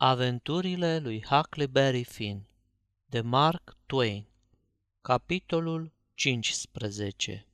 Aventurile lui Huckleberry Finn de Mark Twain Capitolul 15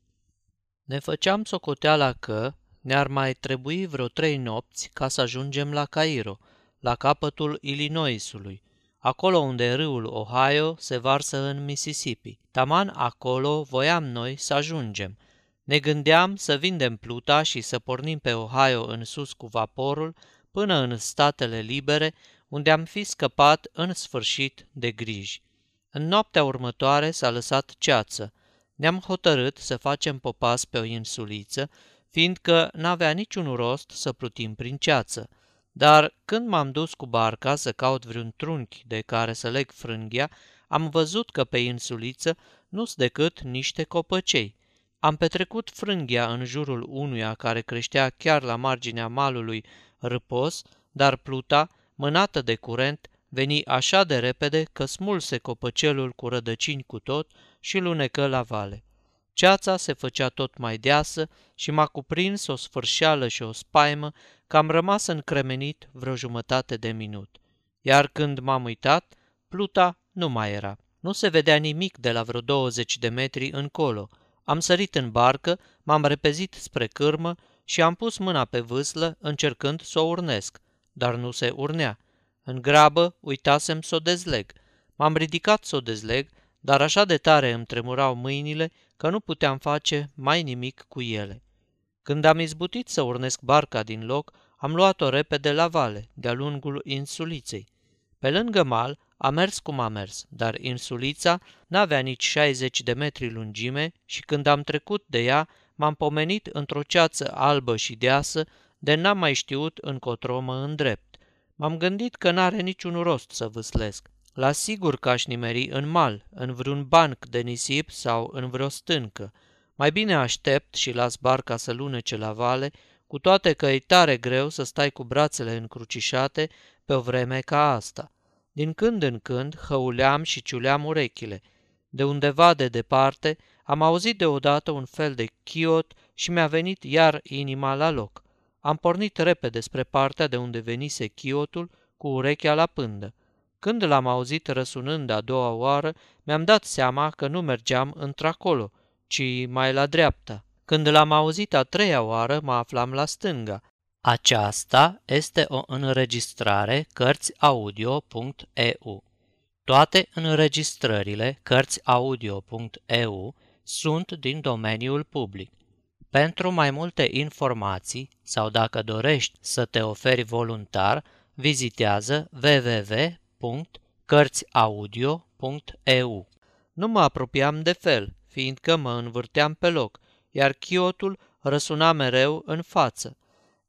Ne făceam socoteala că ne-ar mai trebui vreo trei nopți ca să ajungem la Cairo, la capătul Illinoisului, acolo unde râul Ohio se varsă în Mississippi. Taman acolo voiam noi să ajungem. Ne gândeam să vindem pluta și să pornim pe Ohio în sus cu vaporul până în statele libere, unde am fi scăpat în sfârșit de griji. În noaptea următoare s-a lăsat ceață. Ne-am hotărât să facem popas pe o insuliță, fiindcă n-avea niciun rost să plutim prin ceață. Dar când m-am dus cu barca să caut vreun trunchi de care să leg frânghia, am văzut că pe insuliță nu-s decât niște copăcei. Am petrecut frânghia în jurul unuia care creștea chiar la marginea malului râpos, dar pluta, mânată de curent, veni așa de repede că smulse copăcelul cu rădăcini cu tot și lunecă la vale. Ceața se făcea tot mai deasă și m-a cuprins o sfârșeală și o spaimă că am rămas încremenit vreo jumătate de minut. Iar când m-am uitat, pluta nu mai era. Nu se vedea nimic de la vreo 20 de metri încolo. Am sărit în barcă, m-am repezit spre cârmă și am pus mâna pe vâslă încercând să o urnesc, dar nu se urnea. În grabă uitasem să o dezleg. M-am ridicat să o dezleg, dar așa de tare îmi tremurau mâinile că nu puteam face mai nimic cu ele. Când am izbutit să urnesc barca din loc, am luat-o repede la vale, de-a lungul insuliței. Pe lângă mal a mers cum a mers, dar insulița n-avea nici 60 de metri lungime și când am trecut de ea, m-am pomenit într-o ceață albă și deasă, de n-am mai știut încotro mă îndrept. M-am gândit că n-are niciun rost să vâslesc. La sigur că aș nimeri în mal, în vreun banc de nisip sau în vreo stâncă. Mai bine aștept și las barca să lunece la vale, cu toate că e tare greu să stai cu brațele încrucișate pe o vreme ca asta. Din când în când hăuleam și ciuleam urechile. De undeva de departe am auzit deodată un fel de chiot și mi-a venit iar inima la loc. Am pornit repede spre partea de unde venise chiotul cu urechea la pândă. Când l-am auzit răsunând a doua oară, mi-am dat seama că nu mergeam într-acolo, ci mai la dreapta. Când l-am auzit a treia oară, mă aflam la stânga. Aceasta este o înregistrare Cărțiaudio.eu. Toate înregistrările Cărțiaudio.eu sunt din domeniul public. Pentru mai multe informații sau dacă dorești să te oferi voluntar, vizitează www.cărțiaudio.eu. Nu mă apropiam de fel, fiindcă mă învârteam pe loc, iar chiotul răsuna mereu în față.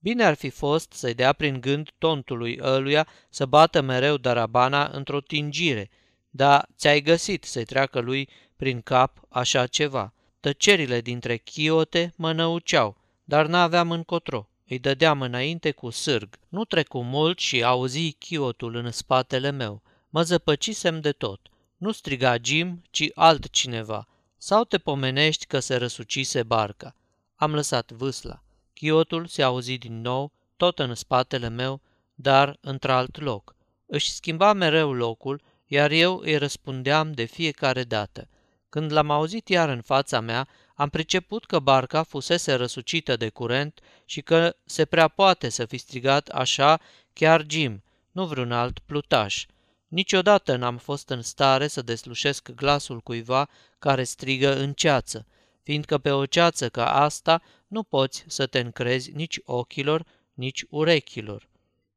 Bine ar fi fost să-i dea prin gând tontului ăluia să bată mereu darabana într-o tingire, dar ți-ai găsit să-i treacă lui prin cap așa ceva. Tăcerile dintre chiote mă năuceau, dar n-aveam încotro. Îi dădeam înainte cu sârg. Nu trecu mult și auzi chiotul în spatele meu. Mă zăpăcisem de tot. Nu striga Jim, ci altcineva. Sau te pomenești că se răsucise barca. Am lăsat vâsla. Chiotul se auzi din nou, tot în spatele meu, dar într-alt loc. Își schimba mereu locul, iar eu îi răspundeam de fiecare dată. Când l-am auzit iar în fața mea, am priceput că barca fusese răsucită de curent și că se prea poate să fi strigat așa chiar Jim, nu vreun alt plutaș. Niciodată n-am fost în stare să deslușesc glasul cuiva care strigă în ceață, fiindcă pe o ceață ca asta nu poți să te încrezi nici ochilor, nici urechilor.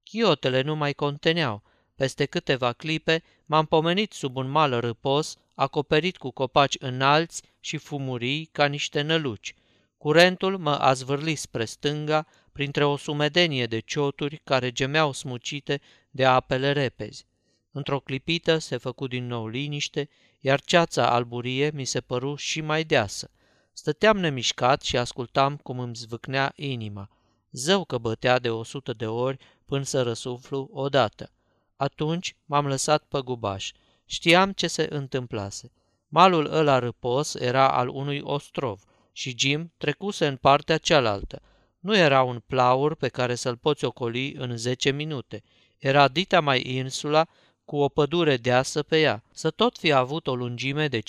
Chiotele nu mai conteneau. Peste câteva clipe m-am pomenit sub un mal râpos, acoperit cu copaci înalți și fumurii ca niște năluci. Curentul mă a zvârlit spre stânga, printre o sumedenie de cioturi care gemeau smucite de apele repezi. Într-o clipită se făcu din nou liniște, iar ceața alburie mi se păru și mai deasă. Stăteam nemișcat și ascultam cum îmi zvâcnea inima. Zău că bătea de o sută de ori până să răsuflu odată. Atunci m-am lăsat pe gubaș. Știam ce se întâmplase. Malul ăla râpos era al unui ostrov și Jim trecuse în partea cealaltă. Nu era un plaur pe care să-l poți ocoli în 10 minute. Era dita mai insula cu o pădure deasă pe ea, să tot fi avut o lungime de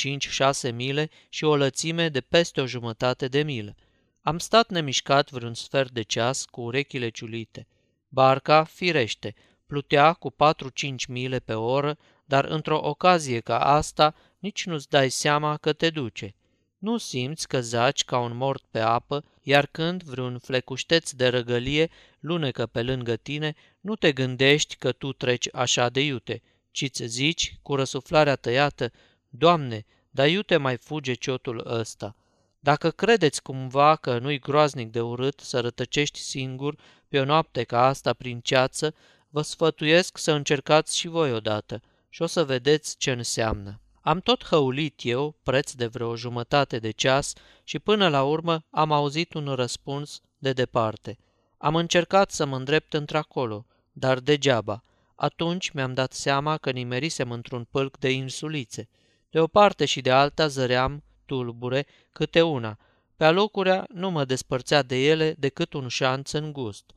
5-6 mile și o lățime de peste o jumătate de milă. Am stat nemișcat vreun sfert de ceas cu urechile ciulite. Barca, firește, plutea cu 4-5 mile pe oră, dar într-o ocazie ca asta nici nu-ți dai seama că te duce. Nu simți că zaci ca un mort pe apă, iar când vreun flecușteț de răgălie lunecă pe lângă tine, nu te gândești că tu treci așa de iute, ci ți zici, cu răsuflarea tăiată, Doamne, dar iute mai fuge ciotul ăsta. Dacă credeți cumva că nu-i groaznic de urât să rătăcești singur pe o noapte ca asta prin ceață, vă sfătuiesc să încercați și voi odată și o să vedeți ce înseamnă. Am tot hăulit eu, preț de vreo jumătate de ceas, și până la urmă am auzit un răspuns de departe. Am încercat să mă îndrept într-acolo, dar degeaba. Atunci mi-am dat seama că nimerisem într-un pâlc de insulițe. De o parte și de alta zăream, tulbure, câte una. Pe alocurea nu mă despărțea de ele decât un șanț îngust.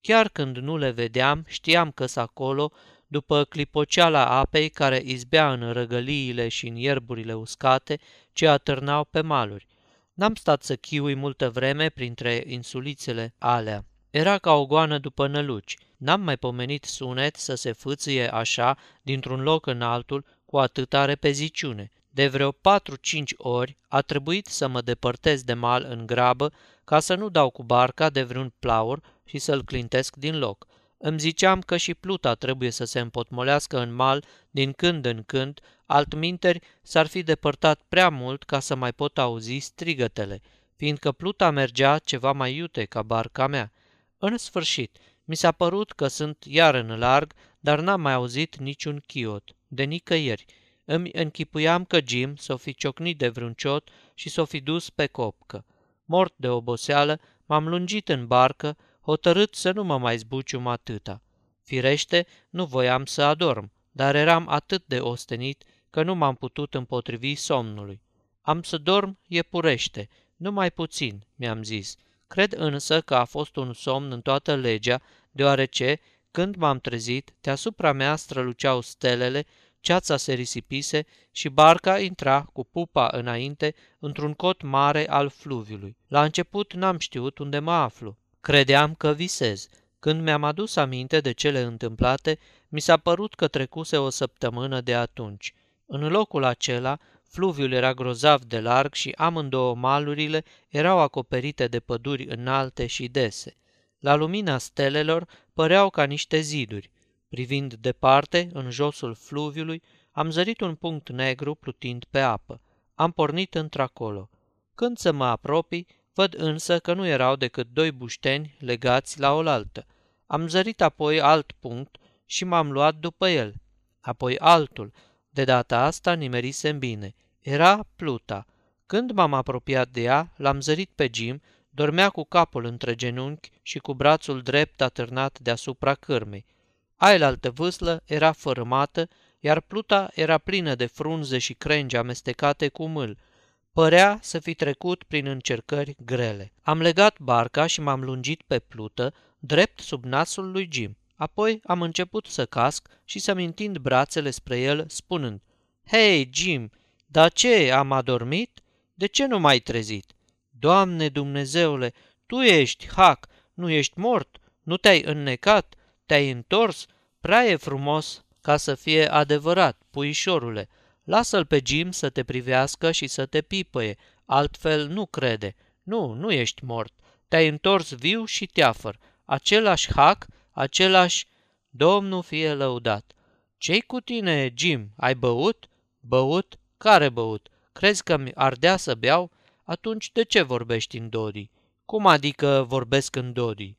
Chiar când nu le vedeam, știam că s acolo, după clipoceala apei care izbea în răgăliile și în ierburile uscate ce atârnau pe maluri. N-am stat să chiui multă vreme printre insulițele alea. Era ca o goană după năluci. N-am mai pomenit sunet să se fâțâie așa dintr-un loc în altul cu atâta repeziciune. De vreo patru-cinci ori a trebuit să mă depărtez de mal în grabă ca să nu dau cu barca de vreun plaur și să-l clintesc din loc. Îmi ziceam că și pluta trebuie să se împotmolească în mal din când în când, altminteri s-ar fi depărtat prea mult ca să mai pot auzi strigătele, fiindcă pluta mergea ceva mai iute ca barca mea. În sfârșit, mi s-a părut că sunt iar în larg, dar n-am mai auzit niciun chiot, de nicăieri. Îmi închipuiam că Jim s-o fi ciocnit de vreun ciot și s-o fi dus pe copcă. Mort de oboseală, m-am lungit în barcă, hotărât să nu mă mai zbucium atâta. Firește, nu voiam să adorm, dar eram atât de ostenit că nu m-am putut împotrivi somnului. Am să dorm iepurește, numai puțin, mi-am zis. Cred însă că a fost un somn în toată legea, deoarece, când m-am trezit, deasupra mea străluceau stelele, ceața se risipise și barca intra cu pupa înainte într-un cot mare al fluviului. La început n-am știut unde mă aflu. Credeam că visez. Când mi-am adus aminte de cele întâmplate, mi s-a părut că trecuse o săptămână de atunci. În locul acela, fluviul era grozav de larg și amândouă malurile erau acoperite de păduri înalte și dese. La lumina stelelor păreau ca niște ziduri. Privind departe, în josul fluviului, am zărit un punct negru plutind pe apă. Am pornit într-acolo. Când să mă apropii, Văd însă că nu erau decât doi bușteni legați la oaltă. Am zărit apoi alt punct și m-am luat după el. Apoi altul. De data asta nimerisem bine. Era Pluta. Când m-am apropiat de ea, l-am zărit pe Jim, dormea cu capul între genunchi și cu brațul drept atârnat deasupra cârmei. Ailaltă vâslă era fărâmată, iar pluta era plină de frunze și crengi amestecate cu mâl – Părea să fi trecut prin încercări grele. Am legat barca și m-am lungit pe plută, drept sub nasul lui Jim. Apoi am început să casc și să-mi întind brațele spre el, spunând, Hei, Jim, dar ce, am adormit? De ce nu m-ai trezit? Doamne Dumnezeule, tu ești, hac, nu ești mort, nu te-ai înnecat, te-ai întors, prea e frumos ca să fie adevărat, puișorule. Lasă-l pe Jim să te privească și să te pipăie, altfel nu crede. Nu, nu ești mort. Te-ai întors viu și teafăr. Același hac, același... Domnul fie lăudat. Ce-i cu tine, Jim? Ai băut? Băut? Care băut? Crezi că mi ardea să beau? Atunci de ce vorbești în Dodi? Cum adică vorbesc în Dodi?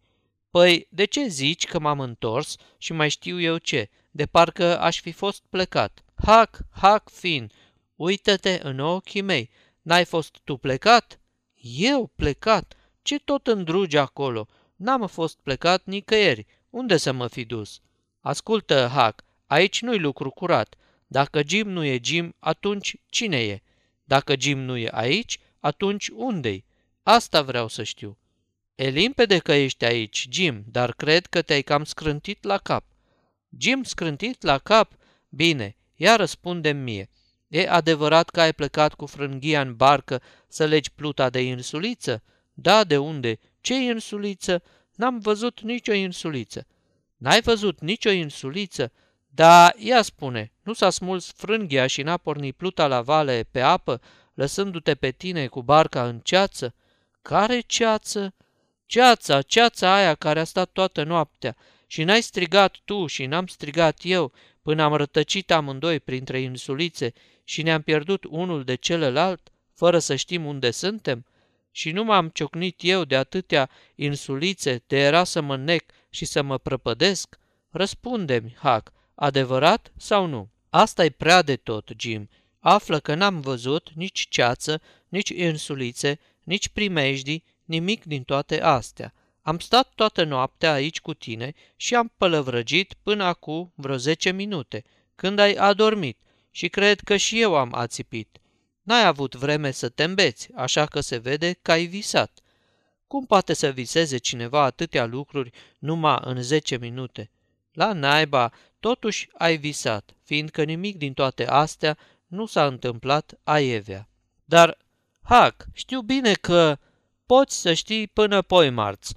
Păi, de ce zici că m-am întors și mai știu eu ce, de parcă aș fi fost plecat? Hac, hac, fin, uită-te în ochii mei. N-ai fost tu plecat? Eu plecat? Ce tot îndrugi acolo? N-am fost plecat nicăieri. Unde să mă fi dus? Ascultă, Hac, aici nu-i lucru curat. Dacă Jim nu e Jim, atunci cine e? Dacă Jim nu e aici, atunci unde-i? Asta vreau să știu. E limpede că ești aici, Jim, dar cred că te-ai cam scrântit la cap. Jim scrântit la cap? Bine, ia răspundem mie. E adevărat că ai plecat cu frânghia în barcă să legi pluta de insuliță? Da, de unde? Ce insuliță? N-am văzut nicio insuliță. N-ai văzut nicio insuliță? Da, ia spune, nu s-a smuls frânghia și n-a pornit pluta la vale pe apă, lăsându-te pe tine cu barca în ceață? Care ceață? Ceața, ceața aia care a stat toată noaptea și n-ai strigat tu și n-am strigat eu până am rătăcit amândoi printre insulițe și ne-am pierdut unul de celălalt, fără să știm unde suntem? Și nu m-am ciocnit eu de atâtea insulițe de era să mă nec și să mă prăpădesc? Răspunde-mi, Hac, adevărat sau nu? asta e prea de tot, Jim. Află că n-am văzut nici ceață, nici insulițe, nici primejdii, nimic din toate astea. Am stat toată noaptea aici cu tine și am pălăvrăgit până acum vreo zece minute, când ai adormit, și cred că și eu am ațipit. N-ai avut vreme să te îmbeți, așa că se vede că ai visat. Cum poate să viseze cineva atâtea lucruri numai în zece minute? La naiba, totuși ai visat, fiindcă nimic din toate astea nu s-a întâmplat aievea. Dar, Hac, știu bine că poți să știi până poi marți.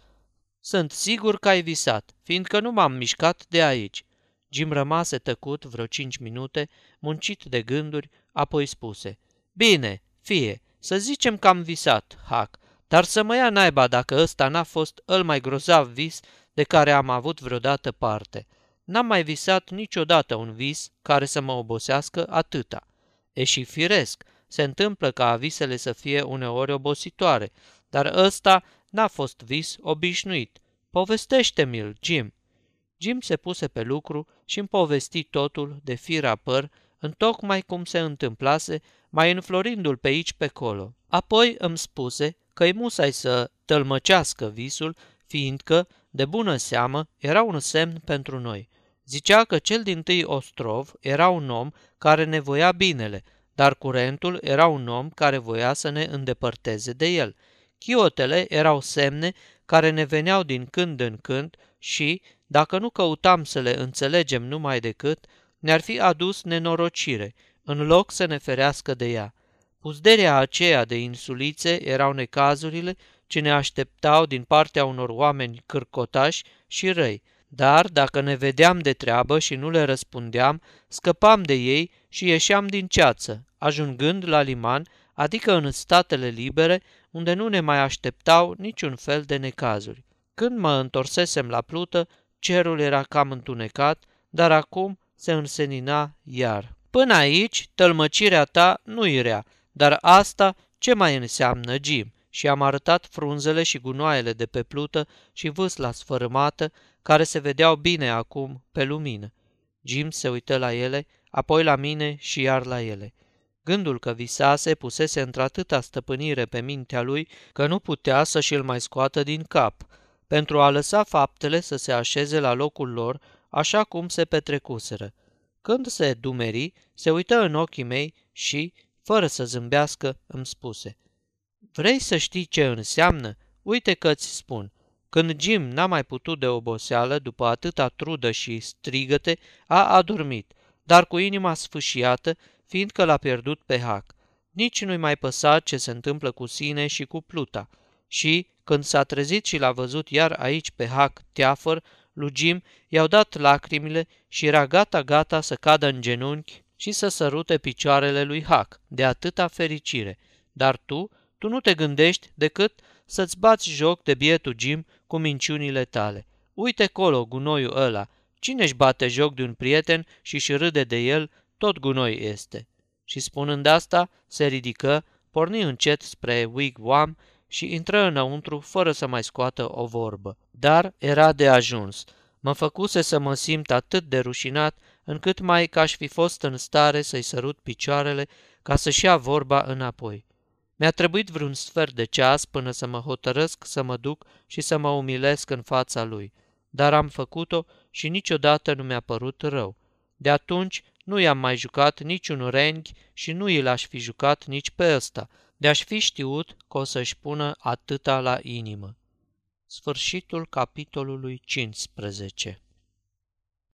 Sunt sigur că ai visat, fiindcă nu m-am mișcat de aici. Jim rămase tăcut vreo cinci minute, muncit de gânduri, apoi spuse, Bine, fie, să zicem că am visat, Hac, dar să mă ia naiba dacă ăsta n-a fost îl mai grozav vis de care am avut vreodată parte. N-am mai visat niciodată un vis care să mă obosească atâta. E și firesc, se întâmplă ca visele să fie uneori obositoare, dar ăsta n-a fost vis obișnuit. Povestește-mi-l, Jim. Jim se puse pe lucru și îmi povesti totul de fira păr, întocmai cum se întâmplase, mai înflorindu-l pe aici pe colo. Apoi îmi spuse că-i musai să tălmăcească visul, fiindcă, de bună seamă, era un semn pentru noi. Zicea că cel din tâi Ostrov era un om care ne voia binele, dar curentul era un om care voia să ne îndepărteze de el. Chiotele erau semne care ne veneau din când în când și, dacă nu căutam să le înțelegem numai decât, ne-ar fi adus nenorocire, în loc să ne ferească de ea. Puzderea aceea de insulițe erau necazurile ce ne așteptau din partea unor oameni cârcotași și răi, dar dacă ne vedeam de treabă și nu le răspundeam, scăpam de ei și ieșeam din ceață, ajungând la liman, adică în statele libere, unde nu ne mai așteptau niciun fel de necazuri. Când mă întorsesem la plută, cerul era cam întunecat, dar acum se însenina iar. Până aici, tălmăcirea ta nu-i rea, dar asta ce mai înseamnă, Jim? Și am arătat frunzele și gunoaiele de pe plută și vâsla sfărâmată, care se vedeau bine acum pe lumină. Jim se uită la ele, apoi la mine și iar la ele. Gândul că visase pusese într-atâta stăpânire pe mintea lui că nu putea să și-l mai scoată din cap, pentru a lăsa faptele să se așeze la locul lor așa cum se petrecuseră. Când se dumeri, se uită în ochii mei și, fără să zâmbească, îmi spuse Vrei să știi ce înseamnă? Uite că ți spun. Când Jim n-a mai putut de oboseală după atâta trudă și strigăte, a adormit, dar cu inima sfâșiată, fiindcă l-a pierdut pe Hac. Nici nu-i mai păsa ce se întâmplă cu sine și cu Pluta. Și, când s-a trezit și l-a văzut iar aici pe Hac teafăr, lui Jim i-au dat lacrimile și era gata-gata să cadă în genunchi și să sărute picioarele lui Hac, de atâta fericire. Dar tu, tu nu te gândești decât să-ți bați joc de bietul Jim cu minciunile tale. Uite colo gunoiul ăla. Cine-și bate joc de un prieten și și râde de el, tot gunoi este. Și spunând asta, se ridică, porni încet spre wigwam și intră înăuntru fără să mai scoată o vorbă. Dar era de ajuns. Mă făcuse să mă simt atât de rușinat, încât mai ca aș fi fost în stare să-i sărut picioarele ca să-și ia vorba înapoi. Mi-a trebuit vreun sfert de ceas până să mă hotărăsc să mă duc și să mă umilesc în fața lui, dar am făcut-o și niciodată nu mi-a părut rău. De atunci nu i-am mai jucat niciun renghi și nu i l-aș fi jucat nici pe ăsta, de-aș fi știut că o să-și pună atâta la inimă. Sfârșitul capitolului 15